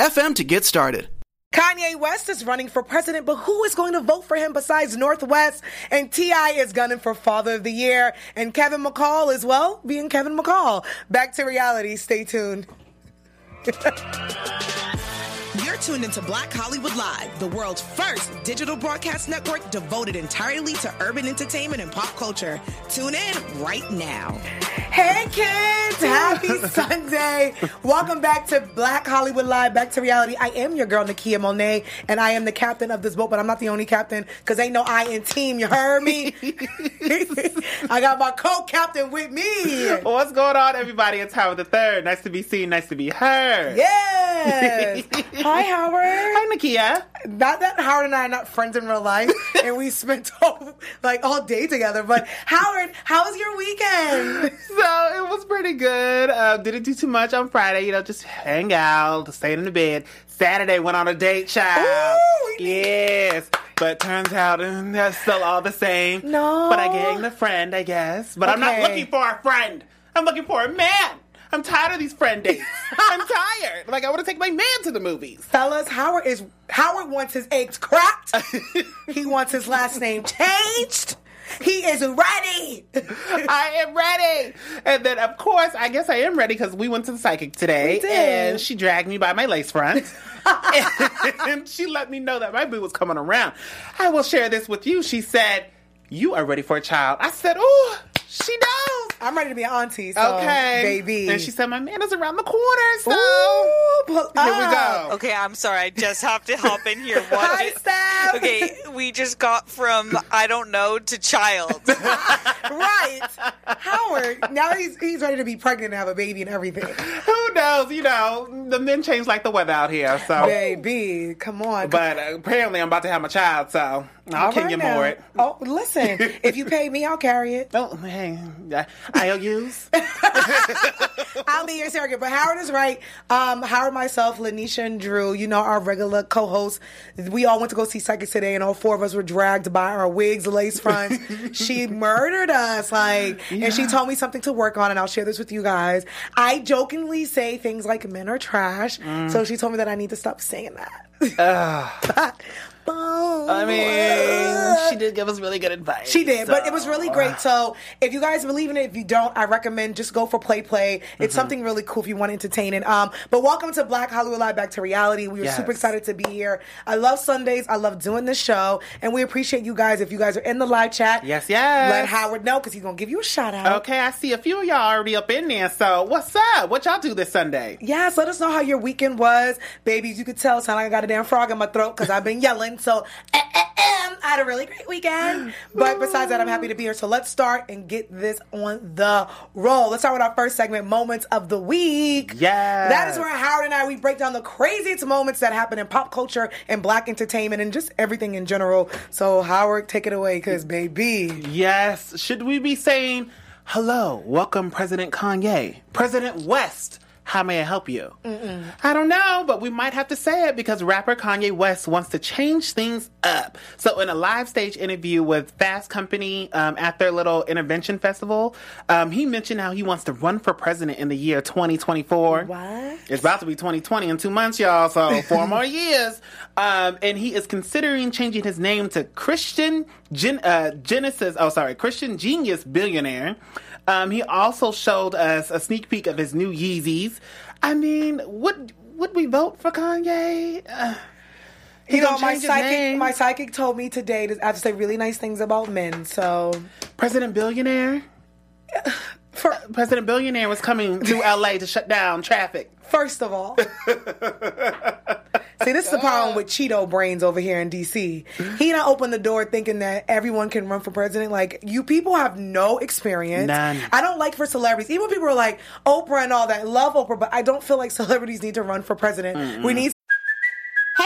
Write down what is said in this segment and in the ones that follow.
FM to get started. Kanye West is running for president, but who is going to vote for him besides North West? And T.I. is gunning for Father of the Year. And Kevin McCall as well, being Kevin McCall. Back to reality. Stay tuned. Tuned into Black Hollywood Live, the world's first digital broadcast network devoted entirely to urban entertainment and pop culture. Tune in right now. Hey kids, happy Sunday. Welcome back to Black Hollywood Live, back to reality. I am your girl, Nakia Monet, and I am the captain of this boat, but I'm not the only captain because ain't no I in team. You heard me? I got my co-captain with me. What's going on, everybody? It's Howard the Third. Nice to be seen, nice to be heard. Yes. Hi, Howard. Hi, Nakia. Not that Howard and I are not friends in real life, and we spent all, like all day together. But Howard, how was your weekend? So it was pretty good. Uh, didn't do too much on Friday. You know, just hang out, staying in the bed. Saturday went on a date, child. Ooh, yes. But turns out uh, that's still all the same. No. But I gained a friend, I guess. But I'm not looking for a friend. I'm looking for a man. I'm tired of these friend dates. I'm tired. Like I want to take my man to the movies. Fellas, Howard is Howard wants his eggs cracked. he wants his last name changed. He is ready. I am ready. And then, of course, I guess I am ready because we went to the psychic today, and she dragged me by my lace front. and she let me know that my boo was coming around. I will share this with you. She said, "You are ready for a child." I said, "Oh, she knows." I'm ready to be an auntie. So, okay, baby. And she said, "My man is around the corner." So Ooh, pull here we go. Okay, I'm sorry. I just have to hop in here. What Hi, did- Steph. Okay, we just got from I don't know to child. right. Howard, now he's he's ready to be pregnant and have a baby and everything. Who knows? You know, the men change like the weather out here. So, Baby, come on. but uh, apparently, I'm about to have my child. So I'll All kick right now. more it. Oh, listen. if you pay me, I'll carry it. Oh, hey, IOUs. I'll be your surrogate. But Howard is right. Um, Howard, myself, Lanisha, and Drew, you know, our regular co hosts, we all went to go see Psychics today, and all four of us were dragged by our wigs, lace fronts. she murdered us. Like, and she told me something to work on, and I'll share this with you guys. I jokingly say things like men are trash. Mm. So she told me that I need to stop saying that. I mean, she did give us really good advice. She did, but it was really great. So if you guys believe in it, if you don't, I recommend just go for Play Play. It's something really cool if you want to entertaining. Um, but welcome to Black Hollywood Live Back to Reality. We are Yes. super excited to be here. I love Sundays. I love doing this show, and we appreciate you guys. If you guys are in the live chat, Yes, yes. let Howard know because he's gonna give you a shout out. Okay, I see a few of y'all already up in there. So what's up? What y'all do this Sunday? Yes, let us know how your weekend was, babies. You could tell, sound like I got a damn frog in my throat because I've been yelling. So, eh, eh, eh, I had a really great weekend. But besides that, I'm happy to be here. So let's start and get this on the roll. Let's start with our first segment, moments of the week. Yes. that is where Howard and I we break down the craziest moments that happen in pop culture and Black entertainment and just everything in general. So Howard, take it away, cause baby. Yes. Should we be saying hello, welcome, President Kanye, President West? How may I help you? I don't know, but we might have to say it because rapper Kanye West wants to change things up. So, in a live stage interview with Fast Company um, at their little intervention festival, um, he mentioned how he wants to run for president in the year 2024. What? It's about to be 2020 in two months, y'all. So four more years. Um, and he is considering changing his name to Christian Gen- uh, Genesis. Oh, sorry, Christian Genius Billionaire. Um, he also showed us a sneak peek of his new Yeezys. I mean, would would we vote for Kanye? Uh, he You know, my psychic, name? my psychic told me today to, I have to say really nice things about men. So, President Billionaire. for, President Billionaire was coming to LA to shut down traffic. First of all, see, this is the problem with Cheeto brains over here in DC. He done opened the door thinking that everyone can run for president. Like, you people have no experience. None. I don't like for celebrities, even people are like Oprah and all that, love Oprah, but I don't feel like celebrities need to run for president. We need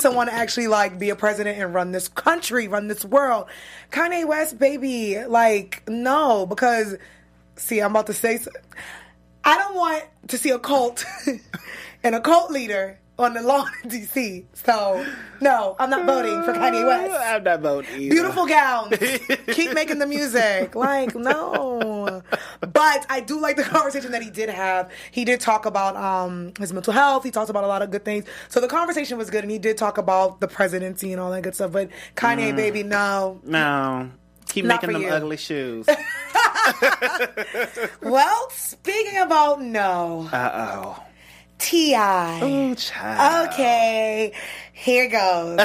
Someone to actually like be a president and run this country, run this world. Kanye West, baby, like no, because see, I'm about to say, I don't want to see a cult and a cult leader on the lawn in DC. So no, I'm not voting for Kanye West. I'm not voting. either. Beautiful gowns. Keep making the music. Like, no. But I do like the conversation that he did have. He did talk about um, his mental health. He talked about a lot of good things. So the conversation was good, and he did talk about the presidency and all that good stuff. But Kanye, baby, no. No. Keep Not making them you. ugly shoes. Well, speaking about no, Uh oh. T.I. Ooh, child. Okay, here goes.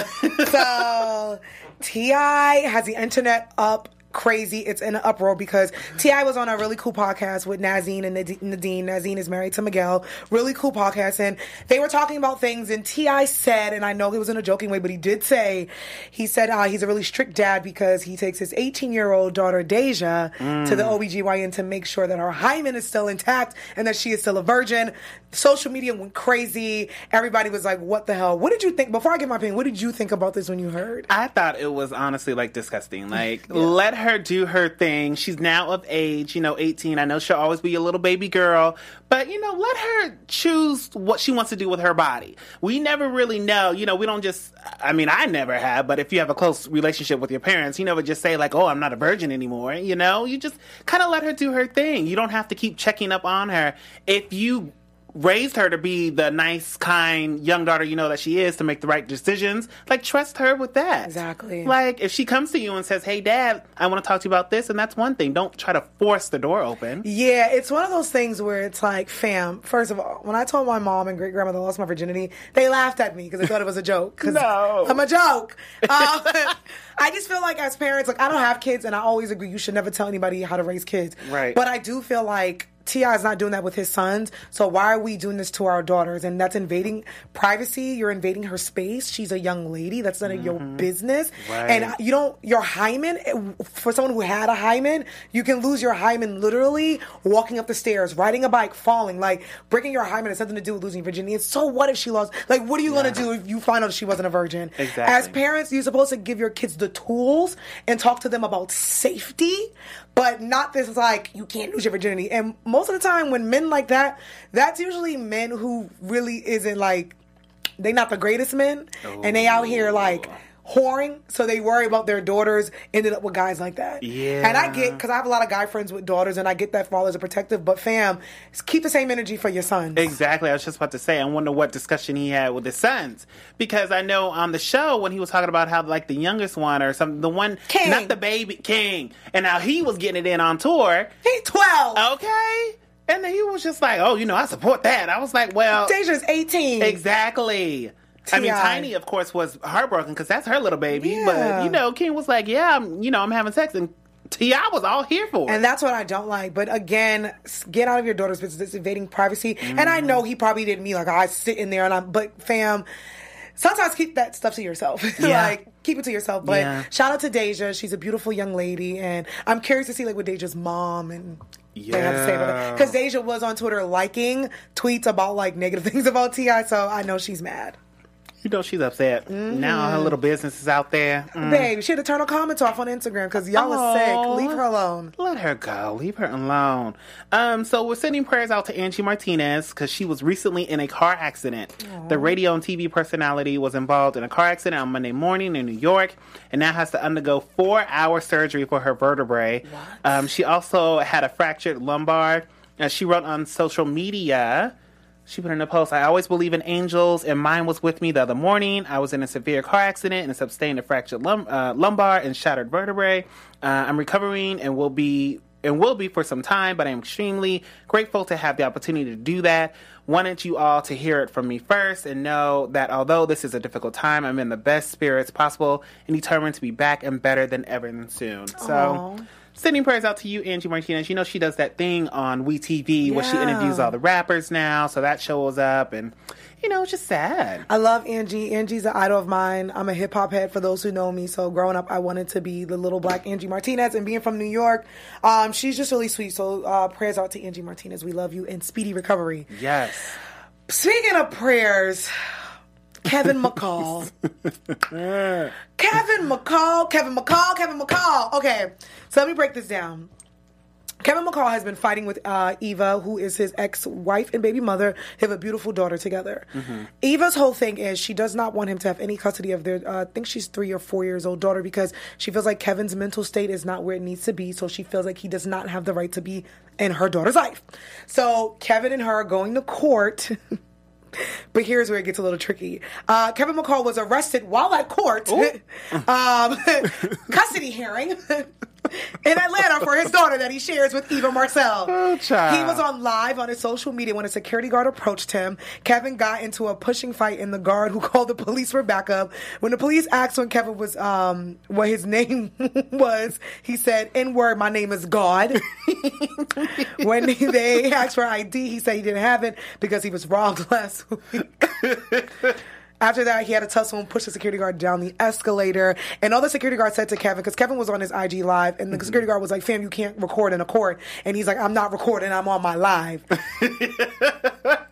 so Ti has the internet up crazy. It's in an uproar because Ti was on a really cool podcast with Nazine and Nad- Nadine. Nazine is married to Miguel. Really cool podcast, and they were talking about things. And Ti said, and I know he was in a joking way, but he did say, he said uh, he's a really strict dad because he takes his 18 year old daughter Deja to the OBGYN to make sure that her hymen is still intact and that she is still a virgin. Social media went crazy. Everybody was like, "What the hell?" What did you think? Before I get my opinion, what did you think about this when you heard? I thought it was honestly like disgusting. Like, let her do her thing. She's now of age, you know, 18. I know she'll always be a little baby girl, but, you know, let her choose what she wants to do with her body. We never really know, you know, we don't just, I mean, I never have, but if you have a close relationship with your parents, you never just say, like, oh, I'm not a virgin anymore, you know? You just kind of let her do her thing. You don't have to keep checking up on her. If you raised her to be the nice, kind young daughter you know that she is to make the right decisions. Like, trust her with that. Exactly. Like, if she comes to you and says, "Hey, Dad, I want to talk to you about this," and that's one thing. Don't try to force the door open. Yeah, it's one of those things where it's like, fam. First of all, when I told my mom and great grandmother I lost my virginity, they laughed at me because they thought it was a joke. No. I'm a joke. Um, I just feel like as parents, like I don't have kids, and I always agree you should never tell anybody how to raise kids. Right. But I do feel like. Ti is not doing that with his sons, so why are we doing this to our daughters? And that's invading privacy. You're invading her space. She's a young lady. That's none of your mm-hmm. business. Right. And you don't. Your hymen for someone who had a hymen, you can lose your hymen literally walking up the stairs, riding a bike, falling. Like breaking your hymen has something to do with losing virginity. So what if she lost? Like, what are you gonna do if you find out she wasn't a virgin? Exactly. As parents, you're supposed to give your kids the tools and talk to them about safety, but not this like you can't lose your virginity. And most of the time, when men like that, that's usually men who really isn't like they not the greatest men, and they out here like whoring, so they worry about their daughters ended up with guys like that. Yeah. and I get because I have a lot of guy friends with daughters, and I get that fathers are protective. But fam, keep the same energy for your sons. Exactly. I was just about to say. I wonder what discussion he had with his sons because I know on the show when he was talking about how like the youngest one or something, the one King. not the baby King, and how he was getting it in on tour. He's twelve. Okay. And then he was just like, "Oh, you know, I support that." I was like, "Well, Deja's eighteen. Exactly. I mean, T.I. Tiny, of course, was heartbroken because that's her little baby. Yeah. But you know, King was like, "Yeah, I'm, you know, I'm having sex," and Ti was all here for it. And that's what I don't like. But again, get out of your daughter's business. It's invading privacy. And I know mm-hmm. he probably didn't mean like I sit in there and I'm. But fam, sometimes keep that stuff to yourself. Yeah. like keep it to yourself. But Yeah. shout out to Deja. She's a beautiful young lady, and I'm curious to see like what Deja's mom and. They have to say about Yeah. it because Deja was on Twitter liking tweets about like negative things about Ti, so I know she's mad. You know, she's upset now. Her little business is out there. Mm. Babe, she had to turn her comments off on Instagram because y'all Aw. sick. Leave her alone. Let her go. Leave her alone. Um, so we're sending prayers out to Angie Martinez because she was recently in a car accident. The radio and TV personality was involved in a car accident on Monday morning in New York and now has to undergo four-hour surgery for her vertebrae. Um, she also had a fractured lumbar. Uh, she wrote on social media. She put in a post, I always believe in angels, and mine was with me the other morning. I was in a severe car accident and sustained a fractured lum- uh, lumbar and shattered vertebrae. Uh, I'm recovering and will be and will be for some time, but I'm extremely grateful to have the opportunity to do that. Wanted you all to hear it from me first and know that although this is a difficult time, I'm in the best spirits possible and determined to be back and better than ever soon. So. Sending prayers out to you, Angie Martinez. You know she does that thing on WeTV where she interviews all the rappers now, so that shows up, and you know it's just sad. I love Angie. Angie's an idol of mine. I'm a hip hop head for those who know me. So growing up, I wanted to be the little black Angie Martinez. And being from New York, um, she's just really sweet. So uh, prayers out to Angie Martinez. We love you and speedy recovery. Yes. Speaking of prayers, Kevin McCall. Kevin McCall, Kevin McCall, Kevin McCall. Okay, so let me break this down. Kevin McCall has been fighting with uh, Eva, who is his ex-wife and baby mother. They have a beautiful daughter together. Eva's whole thing is she does not want him to have any custody of their, uh, I think she's three or four years old daughter because she feels like Kevin's mental state is not where it needs to be. So she feels like he does not have the right to be in her daughter's life. So Kevin and her are going to court. But here's where it gets a little tricky. Uh, Kevin McCall was arrested while at court, um, custody hearing in Atlanta for his daughter that he shares with Eva Marcille. Oh. He was on live on his social media when a security guard approached him. Kevin got into a pushing fight, and the guard who called the police for backup. When the police asked when Kevin was um, what his name was, he said, "In word, my name is God." when they asked for ID, he said he didn't have it because he was robbed last week. After that, he had to tussle and push the security guard down the escalator. And all the security guard said to Kevin, because Kevin was on his IG live, and the mm-hmm. security guard was like, "Fam, you can't record in a court." And he's like, "I'm not recording. I'm on my live."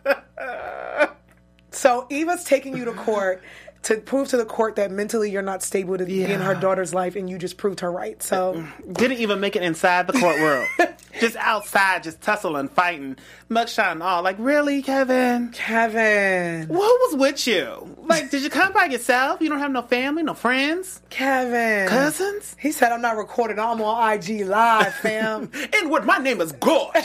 so Eva's taking you to court to prove to the court that mentally you're not stable to be in her daughter's life, and you just proved her right. So mm-hmm. Didn't even make it inside the courtroom. just outside, just tussling, fighting, mugshot and all. Like, really, Kevin? Kevin, what was with you? Like, did you come by yourself? You don't have no family, no friends, Kevin, cousins? He said, "I'm not recording. I'm on IG live, fam." And what? My name is God.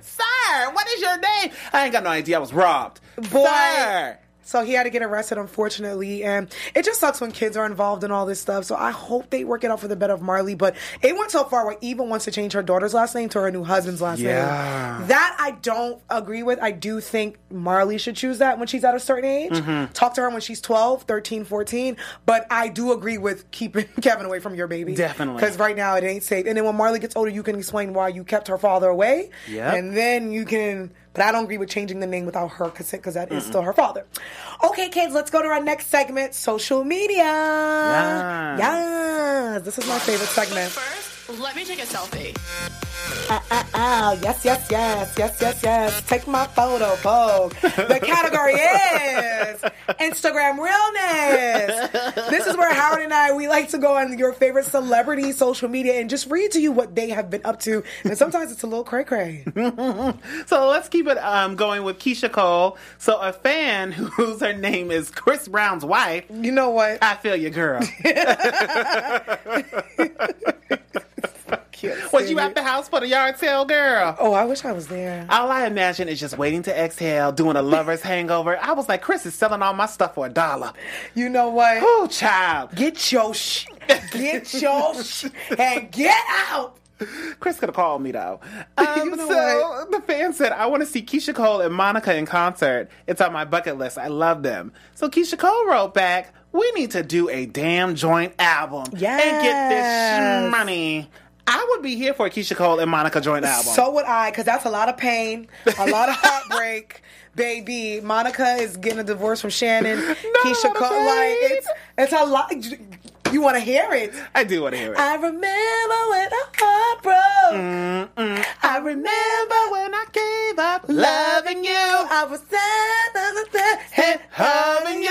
Sir, what is your name? I ain't got no idea. I was robbed. Boy. Sir. So he had to get arrested, unfortunately, and it just sucks when kids are involved in all this stuff. So I hope they work it out for the better of Marley. But it went so far where Eva wants to change her daughter's last name to her new husband's last Yeah. name. That I don't agree with. I do think Marley should choose that when she's at a certain age. Mm-hmm. Talk to her when she's 12, 13, 14. But I do agree with keeping Kevin away from your baby. Definitely. Because right now it ain't safe. And then when Marley gets older, you can explain why you kept her father away. Yep. And then you can. But I don't agree with changing the name without her consent because that is still her father. Okay, kids, let's go to our next segment social media. Yes. Yes. This is my favorite segment. First, let me take a selfie. Ah, yes, yes, yes, yes, yes, yes. Take my photo, Vogue. The category is Instagram realness. This is where Howard and I we like to go on your favorite celebrity social media and just read to you what they have been up to. And sometimes it's a little cray cray. So let's keep it um, going with Keyshia Cole. So a fan whose her name is Chris Brown's wife. You know what? I feel you, girl. Was you at the house for the yard sale, girl? Oh, I wish I was there. All I imagine is just waiting to exhale, doing a lover's hangover. I was like, Chris is selling all my stuff for a dollar. You know what? Oh, child. Get your sh, get your sh, and get out. Chris could have called me though. Um, You know so the fan said, "I want to see Keyshia Cole and Monica in concert. It's on my bucket list. I love them." So Keyshia Cole wrote back, "We need to do a damn joint album and get Yes. this money." I would be here for a Keyshia Cole and Monica joint album. So would I, because that's a lot of pain, a lot of heartbreak. Baby, Monica is getting a divorce from Shannon. Keyshia Cole, like it's it's a lot. You want to hear it? I do want to hear it. I remember when our heart broke. I remember when I gave up loving you. I was sad And hugging you.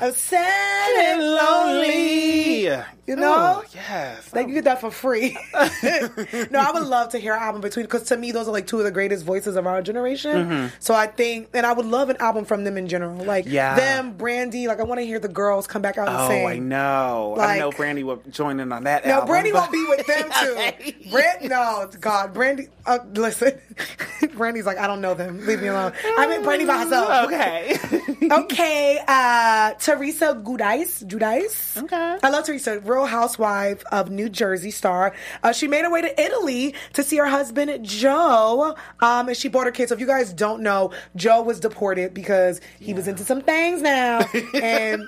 I was sad and lonely. You know? Oh, yes. Like you get that for free. no, I would love to hear an album between because to me those are like two of the greatest voices of our generation. So I think, and I would love an album from them in general, like Mm-hmm. Yeah. them, Brandy. Like I want to hear the girls come back out and Oh, sing. I know. I Like- know Brandy will join in on that No, album. Brandy but- won't be with them too. Brand, no, God, Brandy. Uh, listen, Brandy's like I don't know them. Leave me alone. I mean Brandy by herself. Okay. okay, uh, Teresa Giudice. Giudice. Okay. I love Teresa, Real Housewife. Of New Jersey star. Uh, she made her way to Italy to see her husband Joe, um, and she brought her kids. So if you guys don't know, Joe was deported because he was into some things now, and.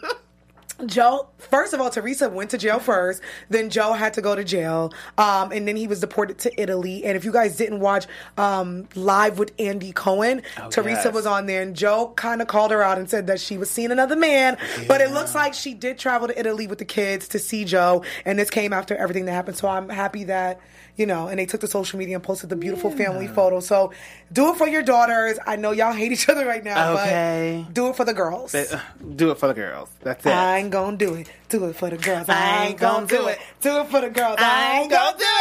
Joe, first of all, Teresa went to jail first. Then Joe had to go to jail. Um, and then he was deported to Italy. And if you guys didn't watch um, Live with Andy Cohen, Teresa yes. was on there. And Joe kind of called her out and said that she was seeing another man. But it looks like she did travel to Italy with the kids to see Joe. And this came after everything that happened. So I'm happy that, you know, and they took to social media and posted the beautiful family photo. So do it for your daughters. I know y'all hate each other right now, Okay. but do it for the girls. Uh, Do it for the girls. That's it. I ain't gonna do it. Do it for the girls. I ain't gonna do it. Do it for the girls. I ain't gonna do it.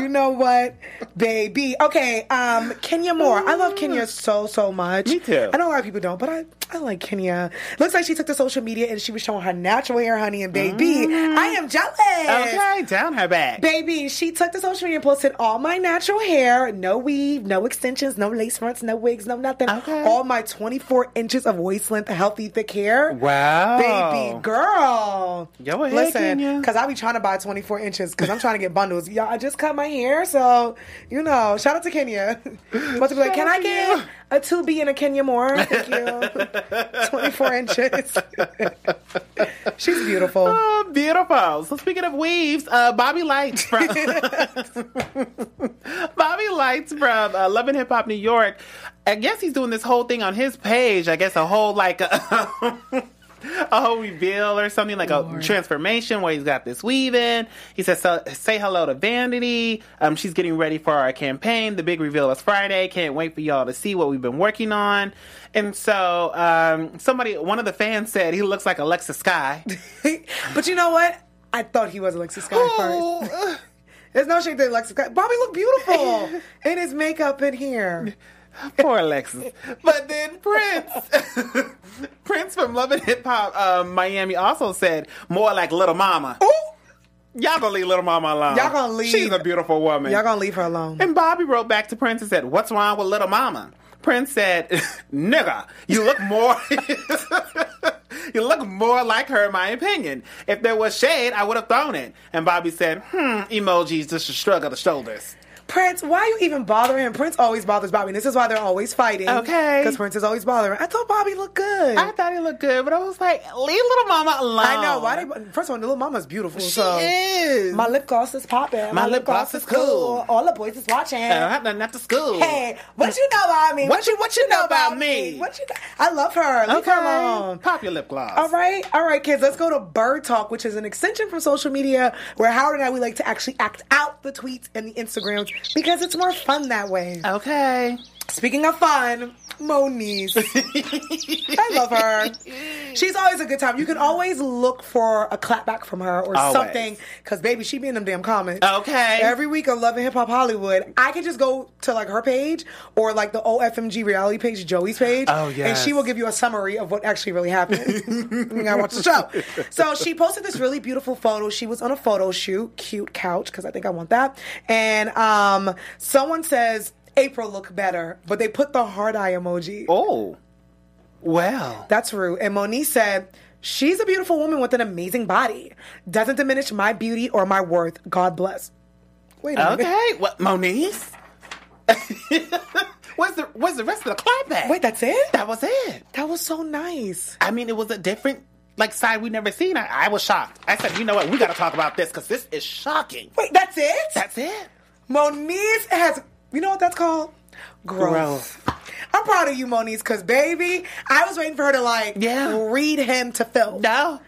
You know what, baby? Okay, um, Kenya Moore. I love Kenya so so much. Me too. I know a lot of people don't, but I I like Kenya. Looks like she took to social media and she was showing her natural hair, honey, and baby, I am jealous. okay, down her back. Baby, she took to social media and posted all my natural hair, no weave, no extensions, no lace fronts, no wigs, no nothing. Okay. All my 24 inches of waist length, healthy, thick hair. Wow. Baby girl. Go ahead, Listen, because I be trying to buy 24 inches because I'm trying to get bundles. Y'all, I just cut my hair, so, you know, shout out to Kenya. About to be like, can I get a 2B and a Kenya more? Thank you. 24 inches. She's beautiful. Oh, beautiful. So speaking of weaves, uh, Bobby Lytes from Bobby Lytes from uh, Love and Hip Hop New York. I guess he's doing this whole thing on his page. I guess a whole like a, a whole reveal or something like a transformation where he's got this weave in. He says, so, "Say hello to Vanity." Um, she's getting ready for our campaign. The big reveal is Friday. Can't wait for y'all to see what we've been working on. And so, um, somebody, one of the fans said he looks like Alexa Sky. but you know what? I thought he was Alexis Skyy first. Oh, There's no shade to Alexis Skyy. Bobby looked beautiful in his makeup in here. Poor Alexis. But then Prince, Prince from Love and Hip Hop um, Miami also said more like Little Mama. Ooh, Y'all gonna leave Little Mama alone. Y'all gonna leave- She's a beautiful woman. y'all gonna leave her alone. and Bobby wrote back to Prince and said, "What's wrong with Little Mama?" Prince said, "Nigga, you look more." You look more like her, in my opinion. If there was shade, I would have thrown it. And Bobby said, hmm, emojis, just a shrug of the shoulders. Prince, why are you even bothering him? Prince always bothers Bobby. And this is why they're always fighting. Okay. Because Prince is always bothering. I thought Bobby looked good. I thought he looked good, but I was like, leave little mama alone. I know. Why they? First of all, the little mama's beautiful. She so is. my lip gloss is popping. My lip gloss is cool. All the boys is watching. Uh, I don't have nothing after school. Hey, what you know about me? What you- what you know about me? What you? I love her. Leave her alone. Pop your lip gloss. All right, all right, kids. Let's go to Bird Talk, which is an extension from social media, where Howard and I we like to actually act out the tweets and the Instagrams because it's more fun that way. Okay. Speaking of fun, Moniece. I love her. She's always a good time. You can always look for a clapback from her or Always. something, because baby, she be in them damn comments. Okay. Every week on Love and Hip Hop Hollywood, I can just go to like her page or like the OFMG reality page, Joey's page. Oh, yeah. And she will give you a summary of what actually really happened. you gotta watch the show. So she posted this really beautiful photo. She was on a photo shoot, cute couch, because I think I want that. And um, someone says, April look better, but they put the hard eye emoji. Oh. Well. That's rude. And Moniece said, She's a beautiful woman with an amazing body. Doesn't diminish my beauty or my worth. God bless. Wait a minute. Okay. What, Moniece? where's the Where's the rest of the clap clapback? Wait, that's it? that was it. That was so nice. I mean, it was a different like side we never seen. I, I was shocked. I said, you know what? We got to talk about this because this is shocking. Wait, that's it? That's it. Moniece has, you know what that's called? Growth. Growth. I'm proud of you, Moniece, because baby, I was waiting for her to like Yeah. read him to Phil. No.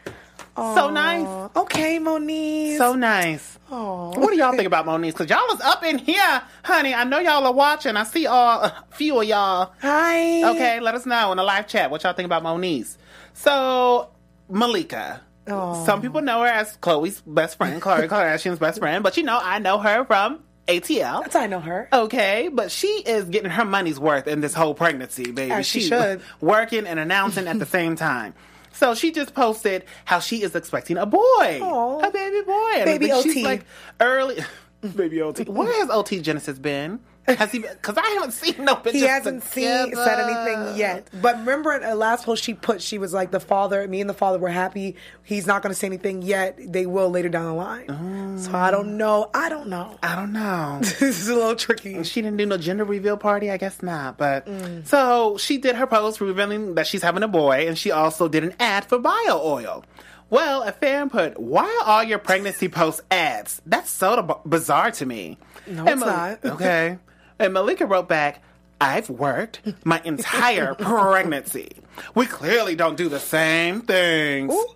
So nice. Okay, Moniece. So nice. Aww. What do y'all think about Moniece? Because y'all was up in here, honey. I know y'all are watching. I see all a few of y'all. Hi. Okay, let us know in the live chat what y'all think about Moniece. So, Malika. Some people know her as Khloé's best friend, Khloé Kardashian's best friend, but you know, I know her from ATL. That's how I know her. Okay, but she is getting her money's worth in this whole pregnancy, baby. As she She's should. working and announcing at the same time. So she just posted how she is expecting a boy, Aw. a baby boy. And Baby she's OT. like early, baby OT. Where has OT Genesis been? Has he? Because I haven't seen no pictures. He hasn't seen said anything yet. But remember, in the last post she put, she was like, "The father, me and the father were happy. He's not going to say anything yet. They will later down the line." So I don't know. I don't know. I don't know. this is a little tricky. She didn't do no gender reveal party, I guess not. But Mm. so she did her post revealing that she's having a boy, and she also did an ad for bio oil. Well, a fan put, "Why are all your pregnancy posts ads? That's so b- bizarre to me." No, And it's not. okay, and Malika wrote back. I've worked my entire pregnancy. We clearly don't do the same things. Ooh.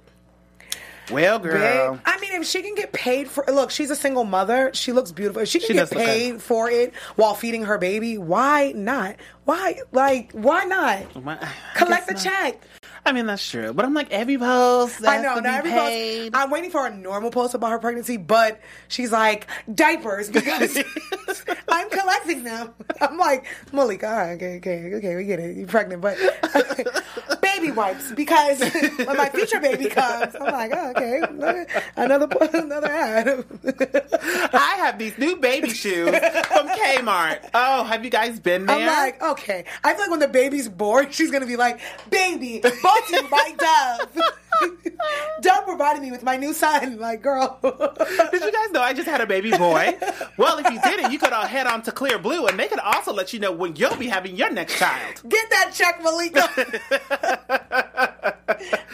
Well, girl. Babe, I mean, if she can get paid for look, she's a single mother. She looks beautiful. If she can She get paid for it while feeding her baby, why not? Why like why not? Collect the not. check. I mean, that's true. But I'm like, every post. I know. to Now be every paid. post, I'm waiting for a normal post about her pregnancy, but she's like diapers because I'm collecting them. I'm like Malika. All right, okay, okay, okay, we get it. You're pregnant, but baby wipes because when my future baby comes, I'm like, oh, okay, another another ad. I have these new baby shoes from Kmart. Oh, have you guys been there? I'm like, okay. I feel like when the baby's born, she's gonna be like, baby, brought to you by Dove. Dove provided me with my new son. Like, girl. Did you guys know I just had a baby boy? Well, if you didn't, you could all head on to Clear Blue, and they could also let you know when you'll be having your next child. Get that check, Malika.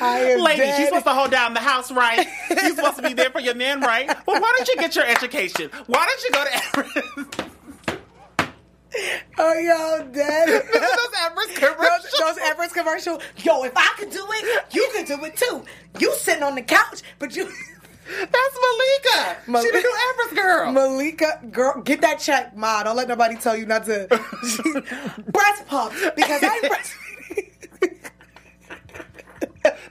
I am Ladies, dead. you're supposed to hold down the house, right? You're supposed to be there for your man, right? Well, why don't you get your education? Why don't you go to Oh, yo, dead. those Everest commercials? Those, those Everest commercial. Yo, if I could do it, you could do it too. You sitting on the couch, but you. That's Malika. Mal- She's the new Everest girl. Malika, girl, get that check, ma. Don't let nobody tell you not to breast pump because I breast.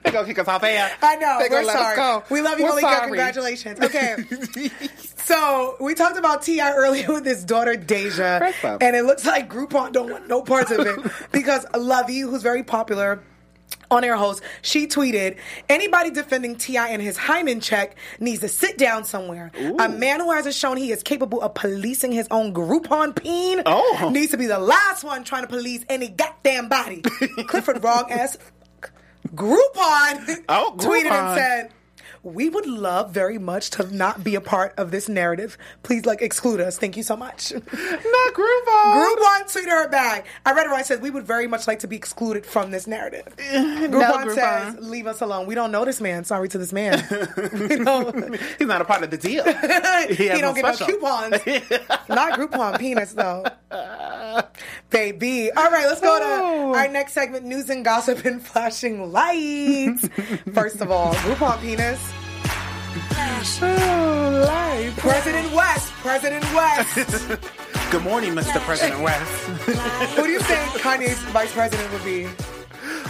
They're gonna kick us off air. I know. They're We're gonna let us sorry. We love you, We're Malika. sorry. Congratulations. Okay. So we talked about Ti earlier with his daughter Deja, and it looks like Groupon don't want no parts of it because Lovey, who's very popular. On air host, she tweeted, anybody defending T.I. and his hymen check needs to sit down somewhere. A man who hasn't shown he is capable of policing his own Groupon peen Oh. needs to be the last one trying to police any goddamn body. Clifford wrong ass Groupon Oh, tweeted and said, "We would love very much to not be a part of this narrative. Please, like, exclude us. Thank you so much." Not Groupon. Groupon tweeted her back. I read it right. Said we would very much like to be excluded from this narrative. Groupon, Groupon. says, "Leave us alone. We don't know this man. Sorry to this man. He's not a part of the deal. he, has don't no get no coupons. Not Groupon penis though, baby. All right, let's go to our next segment: news and gossip and flashing lights. First of all, Groupon penis. President West. President West. Good morning, Mr. President West. Who do you think Kanye's vice president would be?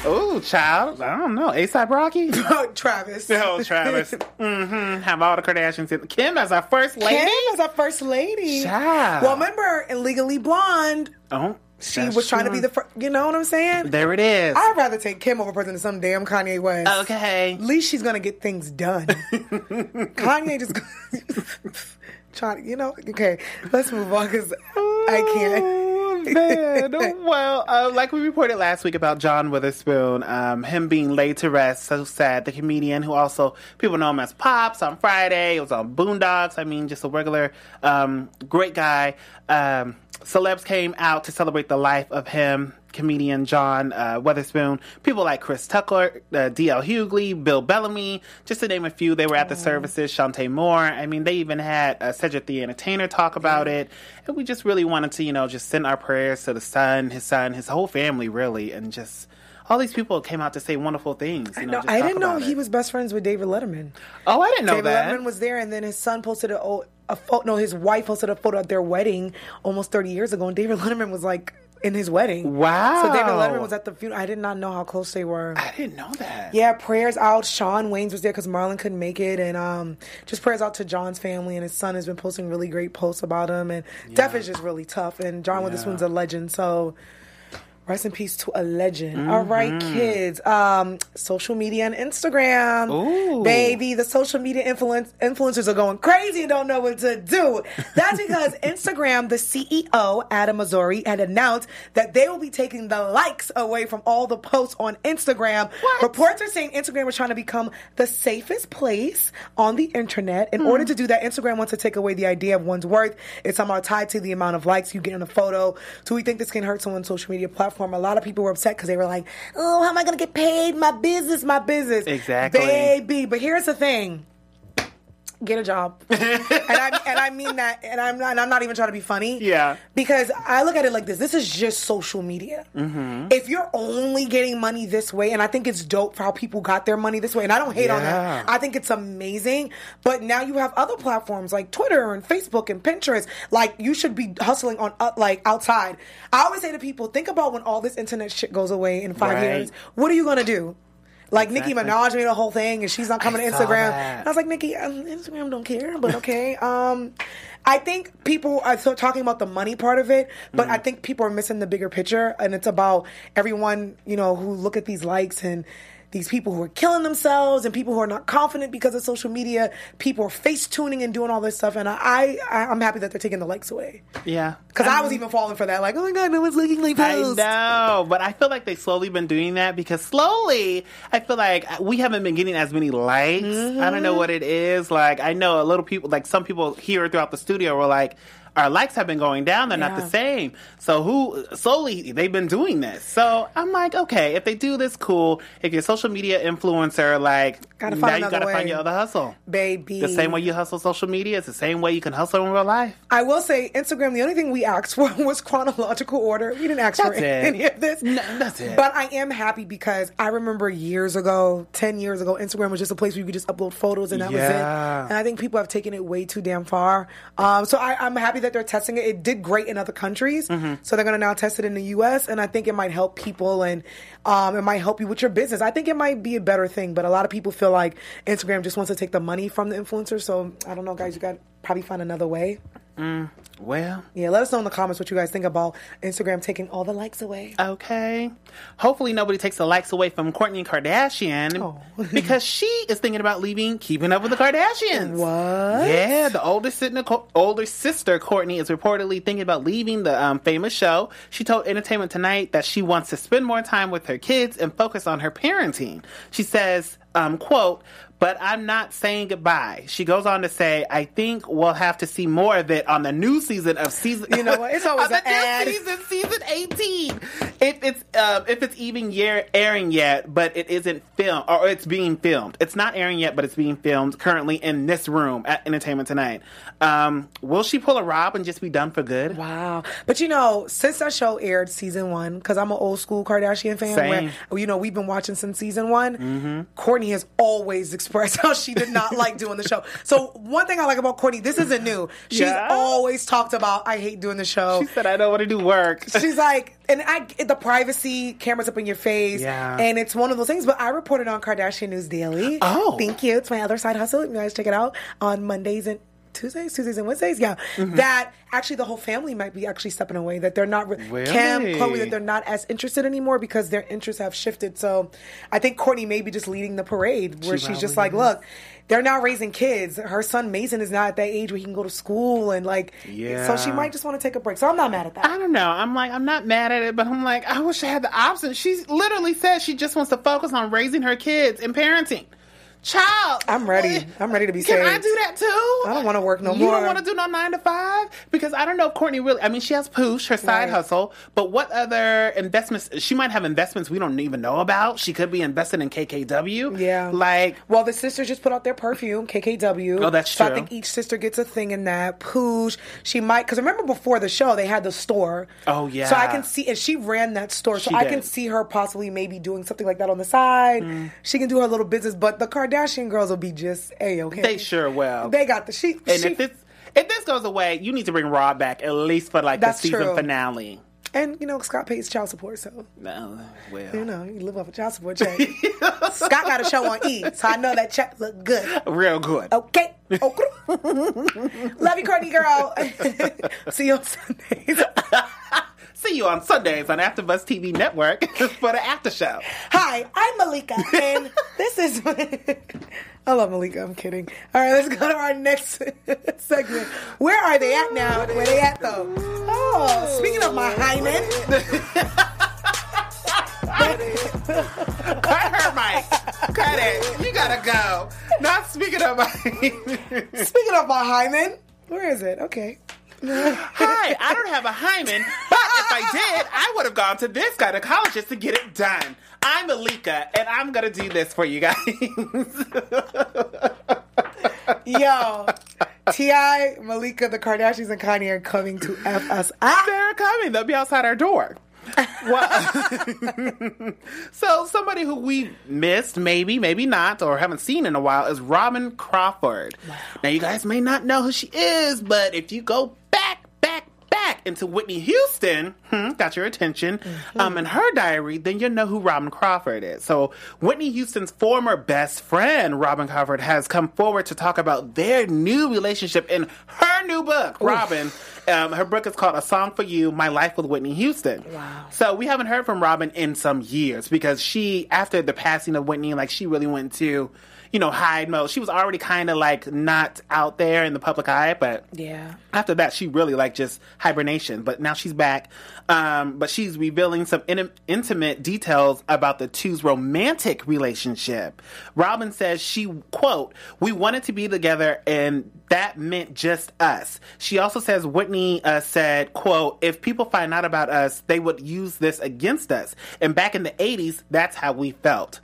oh, child. I don't know. ASAP Rocky? Travis. Oh, Travis. mm-hmm. Have all the Kardashians in. Kim as our first lady? Kim as our first lady. Child. Well, remember in Legally Blonde, Oh, she that's was trying to be the first. You know what I'm saying? There it is. I'd rather take Kim over President some damn Kanye West. okay. At least she's gonna get things done. Kanye just trying to, you know. Okay, let's move on because I can't. Man. well, uh, like we reported last week about John Witherspoon, um, him being laid to rest. So sad. The comedian who also people know him as Pops on Friday. It was on Boondocks. I mean, just a regular um, great guy. Um, celebs came out to celebrate the life of him. Comedian John uh, Witherspoon, people like Chris Tucker, uh, D.L. Hughley, Bill Bellamy, just to name a few. They were at the services. Shantae Moore. I mean, they even had uh, Cedric the Entertainer talk about it, and we just really wanted to, you know, just send our prayers to the son, his son, his whole family, really, and just all these people came out to say wonderful things. You know, No, just I didn't know he it. was best friends with David Letterman. Oh, I didn't know David that. Letterman was there, and then his son posted a, oh, a photo. No, his wife posted a photo at their wedding almost 30 years ago, and David Letterman was like in his wedding. Wow. So David Letterman was at the funeral. I did not know how close they were. I didn't know that. Yeah, prayers out. Shawn Wayans was there because Marlon couldn't make it, and um, just prayers out to John's family and his son has been posting really great posts about him. And death is just really tough, and John Witherspoon's a legend. So Rest in peace to a legend. All right, kids. Um, social media and Instagram. Ooh. Baby, the social media influence, influencers are going crazy and don't know what to do. That's because Instagram, the CEO, Adam Mosseri, had announced that they will be taking the likes away from all the posts on Instagram. Reports are saying Instagram was trying to become the safest place on the internet. In order to do that, Instagram wants to take away the idea of one's worth. It's somehow tied to the amount of likes you get in a photo. So we think this can hurt someone's social media platform. A lot of people were upset because they were like, oh, how am I going to get paid? My business, my business. Exactly. Baby. But here's the thing get a job. and I and I mean that and I'm not and I'm not even trying to be funny. Yeah. Because I look at it like this. This is just social media. Mm-hmm. If you're only getting money this way, and I think it's dope for how people got their money this way, and I don't hate on that. I think it's amazing. But now you have other platforms like Twitter and Facebook and Pinterest. Like you should be hustling on uh, like outside. I always say to people, think about when all this internet shit goes away in five Right. years. What are you gonna do? Like Nicki Exactly. Minaj made a whole thing, and she's not coming I to Instagram. I was like, Nicki, um, Instagram don't care, but okay. um, I think people are so talking about the money part of it, but Mm. I think people are missing the bigger picture, and it's about everyone you know who look at these likes and these people who are killing themselves and people who are not confident because of social media. People are face tuning and doing all this stuff, and I, I I'm happy that they're taking the likes away Yeah. because I was even falling for that. Like, oh my god, no one's liking my I post. know, but I feel like they've slowly been doing that because slowly I feel like we haven't been getting as many likes. I don't know mm-hmm. what it is. Like I know a little people, like some people here throughout the studio were like, our likes have been going down. They're not the same. So who solely they've been doing this. So I'm like, okay, if they do this, cool. If you're a social media influencer, like Gotta now you gotta find your other hustle. Baby. The same way you hustle social media, it's the same way you can hustle in real life. I will say Instagram. The only thing we asked for was chronological order. We didn't ask for it. any of this. No, that's it. But I am happy because I remember years ago, ten years ago, Instagram was just a place where you could just upload photos and that was it. And I think people have taken it way too damn far. Um, so I, I'm happy that they're testing it. It did great in other countries, Mm-hmm. so they're going to now test it in the U.S. And I think it might help people and um, it might help you with your business. I think it might be a better thing. But a lot of people feel like Instagram just wants to take the money from the influencer. So I don't know, guys. You got probably find another way. Well, Yeah, let us know in the comments what you guys think about Instagram taking all the likes away. Okay. Hopefully nobody takes the likes away from Kourtney Kardashian Oh. because she is thinking about leaving Keeping Up with the Kardashians. What? Yeah, the older sister, older sister Courtney is reportedly thinking about leaving the um, famous show. She told Entertainment Tonight that she wants to spend more time with her kids and focus on her parenting. She says, um, "quote." But I'm not saying goodbye. She goes on to say, "I think we'll have to see more of it on the new season of season." You know what? It's always on the an ad. new season, season 18. If it's um, if it's even year airing yet, but it isn't filmed or it's being filmed. It's not airing yet, but it's being filmed currently in this room at Entertainment Tonight. Um, will she pull a Rob and just be done for good? Wow. But you know, since that show aired season one, because I'm an old school Kardashian fan, Same. where, you know, we've been watching since season one, Kourtney has always expressed how she did not like doing the show. So, one thing I like about Kourtney, this isn't new. She's Yeah? always talked about, I hate doing the show. She said, "I don't want to do work." She's like, and I the privacy, cameras up in your face, Yeah. and it's one of those things. But I reported on Kardashian News Daily. Oh. thank you. It's my other side hustle. You guys check it out on Mondays and. Tuesdays, Tuesdays and Wednesdays, yeah. Mm-hmm. That actually the whole family might be actually stepping away. That they're not re- Really? Cam, Khloé, that they're not as interested anymore because their interests have shifted. So, I think Kourtney may be just leading the parade where She she's just like, look, they're now raising kids. Her son Mason is not at that age where he can go to school and like, Yeah. so she might just want to take a break. So I'm not mad at that. I don't know. I'm like, I'm not mad at it, but I'm like, I wish I had the option. She literally said she just wants to focus on raising her kids and parenting. Child, I'm ready. I'm ready to be Can I saved. do that too? I don't wanna work no you more. You don't want to do no nine to five because I don't know if Kourtney really. I mean, she has Poosh, her side Right. hustle, but what other investments? She might have investments we don't even know about. She could be invested in KKW. Yeah. like Well, the sisters just put out their perfume, KKW. Oh, that's so I think each sister gets a thing in that. Poosh. She might, because remember before the show, they had the store. Oh, yeah. So I can see, and she ran that store. So She I did. can see her possibly maybe doing something like that on the side. Mm. She can do her little business, but the Kardashian girls will be just a okay. they sure will. They got the she. and she if this if this goes away, you need to bring Rob back at least for like the season true. finale. and you know Scott pays child support, so No, well, you know you live off a child support check. Scott got a show on E, so I know that check look good. real good. Okay. Okay. Love you, Kourtney girl. See you on Sundays. See you on Sundays on AfterBuzz TV Network for the after show. Hi, I'm Malika, and this is. I love Malika. I'm kidding. All right, let's go to our next segment. Where are they at now? Where they at though? Oh, speaking of my hymen, Cut her mic. Cut it. You gotta go. Not speaking of my. speaking of my hymen, where is it? Okay. Hi, I don't have a hymen, I did, I would have gone to this gynecologist to get it done. I'm Malika, and I'm gonna do this for you guys. Yo, Ti, Malika, the Kardashians, and Kanye are coming to f us up. They're coming. They'll be outside our door. Well, so somebody who we missed, maybe, maybe not, or haven't seen in a while is Robin Crawford. Now, you guys may not know who she is, but if you go back into Whitney Houston, hmm, got your attention, um, in her diary, then you'll know who Robyn Crawford is. So, Whitney Houston's former best friend, Robyn Crawford, has come forward to talk about their new relationship in her new book, Robyn. Um, her book is called A Song for You My Life with Whitney Houston. Wow. So, we haven't heard from Robyn in some years because she, after the passing of Whitney, like, she really went to. You know, hide mode. She was already kind of like not out there in the public eye, but Yeah. after that, she really like just hibernation. But now she's back. Um, but she's revealing some in- intimate details about the two's romantic relationship. Robin says she quote We wanted to be together, and that meant just us. She also says Whitney uh, said quote If people find out about us, they would use this against us. And back in the '80s, that's how we felt.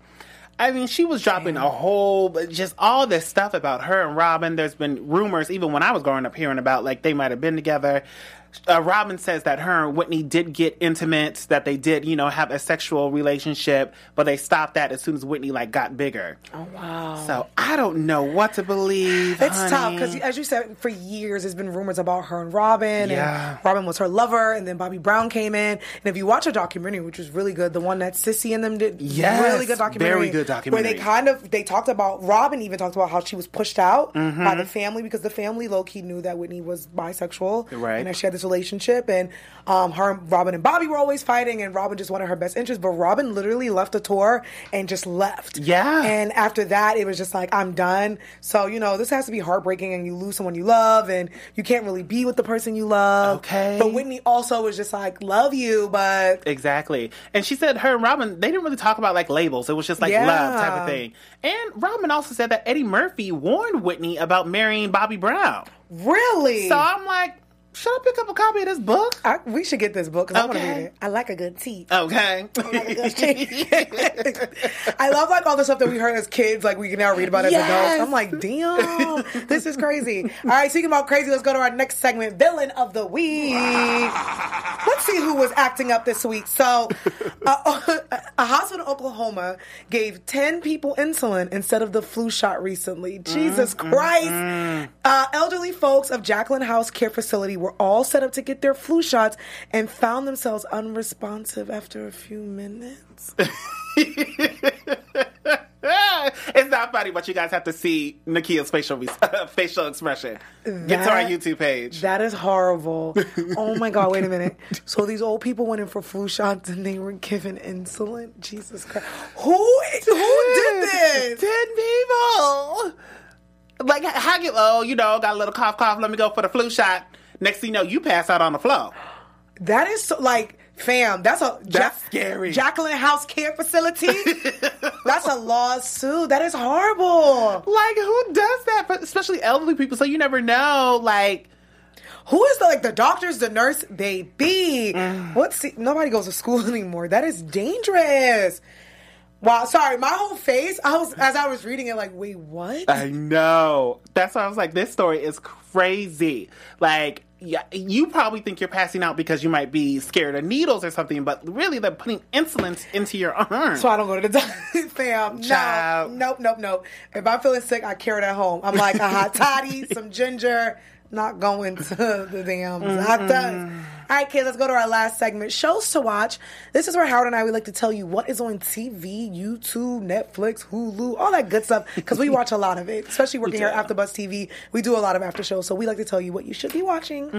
I mean, she was dropping a whole, just all this stuff about her and Robyn. There's been rumors, even when I was growing up, hearing about like they might have been together. Uh, Robyn says that her and Whitney did get intimate, that they did, you know, have a sexual relationship, but they stopped that as soon as Whitney like got bigger. Oh wow! So I don't know what to believe. It's tough because, as you said, for years there's been rumors about her and Robyn, Yeah. and Robyn was her lover, and then Bobby Brown came in. And if you watch a documentary, which was really good, the one that Cissy and them did, Yes, really good documentary, very good documentary, where they kind of they talked about Robyn even talked about how she was pushed out Mm-hmm. by the family because the family low key knew that Whitney was bisexual, Right. And that she had this relationship, and um, her, Robyn, and Bobby were always fighting, and Robyn just wanted her best interest, but Robyn literally left the tour and just left, Yeah. and after that, it was just like, I'm done. So, you know, this has to be heartbreaking and you lose someone you love and you can't really be with the person you love. Okay. But Whitney also was just like, love you, but Exactly. And she said her and Robyn, they didn't really talk about like labels. It was just like Yeah. love type of thing. And Robyn also said that Eddie Murphy warned Whitney about marrying Bobby Brown. really? So I'm like, should I pick up a copy of this book? I, we should get this book because I want to read it. I like a good tea. Okay. I love like all the stuff that we heard as kids, like we can now read about as Yes. adults. I'm like, damn, this is crazy. All right, speaking about crazy, let's go to our next segment, villain of the week. Let's see who was acting up this week. So, uh, a hospital in Oklahoma gave 10 people insulin instead of the flu shot recently. Jesus Christ. Uh, elderly folks of Jacquelyn House Care Facility were all set up to get their flu shots and found themselves unresponsive after a few minutes. it's not funny, but you guys have to see Nakia's facial re- facial expression. Get to our YouTube page. That is horrible. Oh my God, wait a minute. So these old people went in for flu shots and they were given insulin? Jesus Christ. Who, who did this? Ten people. Like, how you, oh, you know, got a little cough, cough, let me go for the flu shot. Next thing you know, you pass out on the floor. That is so, like, fam, that's a That's scary. Jacquelyn House Care Facility. that's a lawsuit. That is horrible. Like, who does that? Especially elderly people, so you never know. Like, Who is the like the doctors, the nurse, baby? Mm. What's nobody goes to school anymore. That is dangerous. Wow, sorry, my whole face. I was as I was reading it, like, wait, what? I know. That's why I was like, this story is crazy. Like, yeah, you probably think you're passing out because you might be scared of needles or something, but really they're putting insulin into your arm. So I don't go to the doctor, fam. No, Child. nope, nope, nope. If I'm feeling sick, I carry it at home. I'm like a hot toddy, some ginger. Not going to the damn doctor. All right, kids, let's go to our last segment shows to watch. This is where Howard and I would like to tell you what is on TV, YouTube, Netflix, Hulu, all that good stuff, because we watch a lot of it, especially working here at AfterBuzz TV. We do a lot of after shows, so we like to tell you what you should be watching.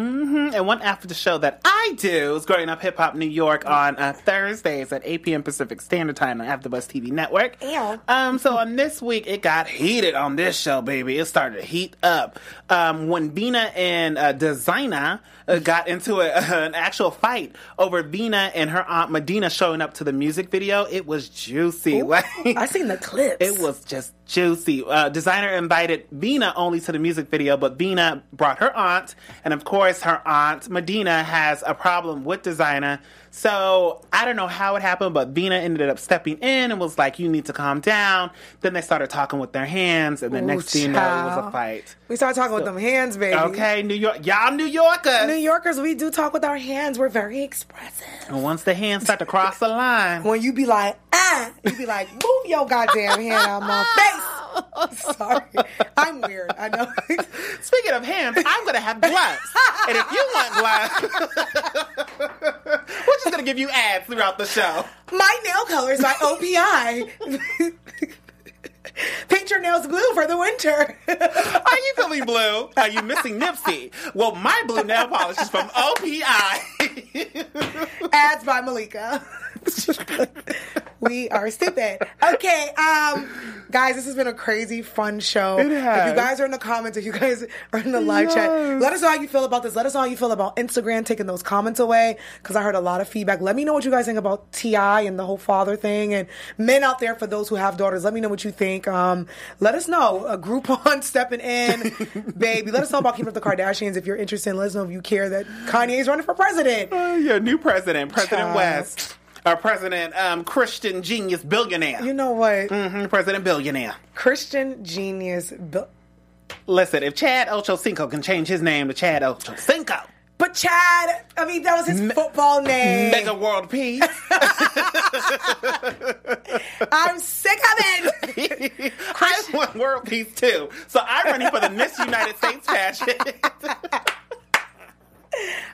And one after the show that I do is Growing Up Hip Hop New York on uh, Thursdays at 8 p.m. Pacific Standard Time on AfterBuzz TV Network. Ew. Um, so on this week, it got heated on this show, baby. It started to heat up. Um, when Vina and uh, Desiigner uh, got into a, an actual fight over Vina and her aunt Medina showing up to the music video, it was juicy. Like, I seen the clips. it was just juicy. Uh, Desiigner invited Vina only to the music video, but Vina brought her aunt, and of course, her aunt Medina has a problem with Desiigner. So I don't know how it happened, but Vina ended up stepping in and was like, "You need to calm down." Then they started talking with their hands, and the next thing you know, it was a fight. We started talking with them hands, baby. Okay, New York, y'all New Yorkers. New Yorkers, we do talk with our hands. We're very expressive. and once the hands start to cross the line, When you be like, ah, you be like, move your goddamn hand out of my face. Oh, sorry. I'm weird. I know. Speaking of hands, I'm gonna have gloves. and if you want gloves, we're just gonna give you ads throughout the show. My nail color is by OPI. Paint your nails blue for the winter. Are you feeling blue? Are you missing Nipsey? Well, my blue nail polish is from OPI. Ads by Malika. we are stupid. Okay, um, guys, this has been a crazy, fun show. If you guys are in the comments, if you guys are in the live chat, let us know how you feel about this. Let us know how you feel about Instagram taking those comments away because I heard a lot of feedback. Let me know what you guys think about T.I. and the whole father thing, and men out there for those who have daughters. Let me know what you think. Um, let us know. A Groupon stepping in, baby. Let us know about keeping up the Kardashians if you're interested. Let us know if you care that Kanye is running for president. Uh, your new president, President Child. West. Our president, um, Christian genius billionaire. You know what? Mhm, president billionaire. Christian genius. Bill- Listen, if Chad Ochocinco can change his name to Chad Ochocinco, But Chad, I mean, that was his football name. Metta World Peace. I'm sick of it. I want world peace too. So I'm running for the Miss United States pageant.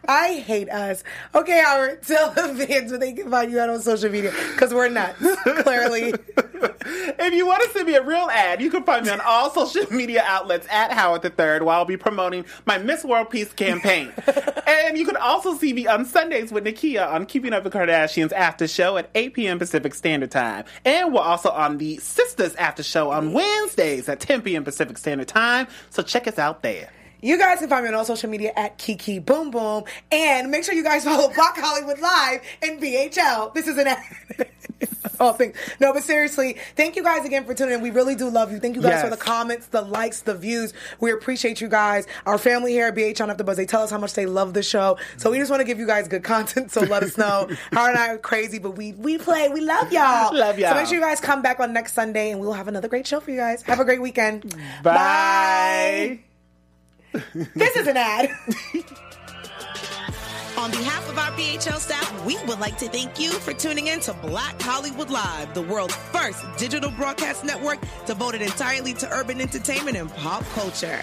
I hate us. Okay, Howard, tell the fans where they can find you out on social media because we're nuts. Clearly, if you want to send me a real ad, you can find me on all social media outlets at Howard the Third, while I'll be promoting my Miss World Peace campaign. and you can also see me on Sundays with Nakia on Keeping Up with the Kardashians after show at 8 p.m. Pacific Standard Time. And we're also on the Sisters after show on Wednesdays at 10 p.m. Pacific Standard Time. So check us out there. You guys can find me on all social media at Kiki Boom Boom, and make sure you guys follow Black Hollywood Live and BHL. This is an ad. Oh, thing. No, but seriously, thank you guys again for tuning in. We really do love you. Thank you guys Yes. for the comments, the likes, the views. We appreciate you guys. Our family here at BH on AfterBuzz, they tell us how much they love the show. So we just want to give you guys good content. So let us know. Howard and I are crazy, but we we play. We love y'all. Love y'all. So make sure you guys come back on next Sunday, and we'll have another great show for you guys. Have a great weekend. Bye. This is an ad. On behalf of our BHL staff, we would like to thank you for tuning in to Black Hollywood Live, the world's first digital broadcast network devoted entirely to urban entertainment and pop culture.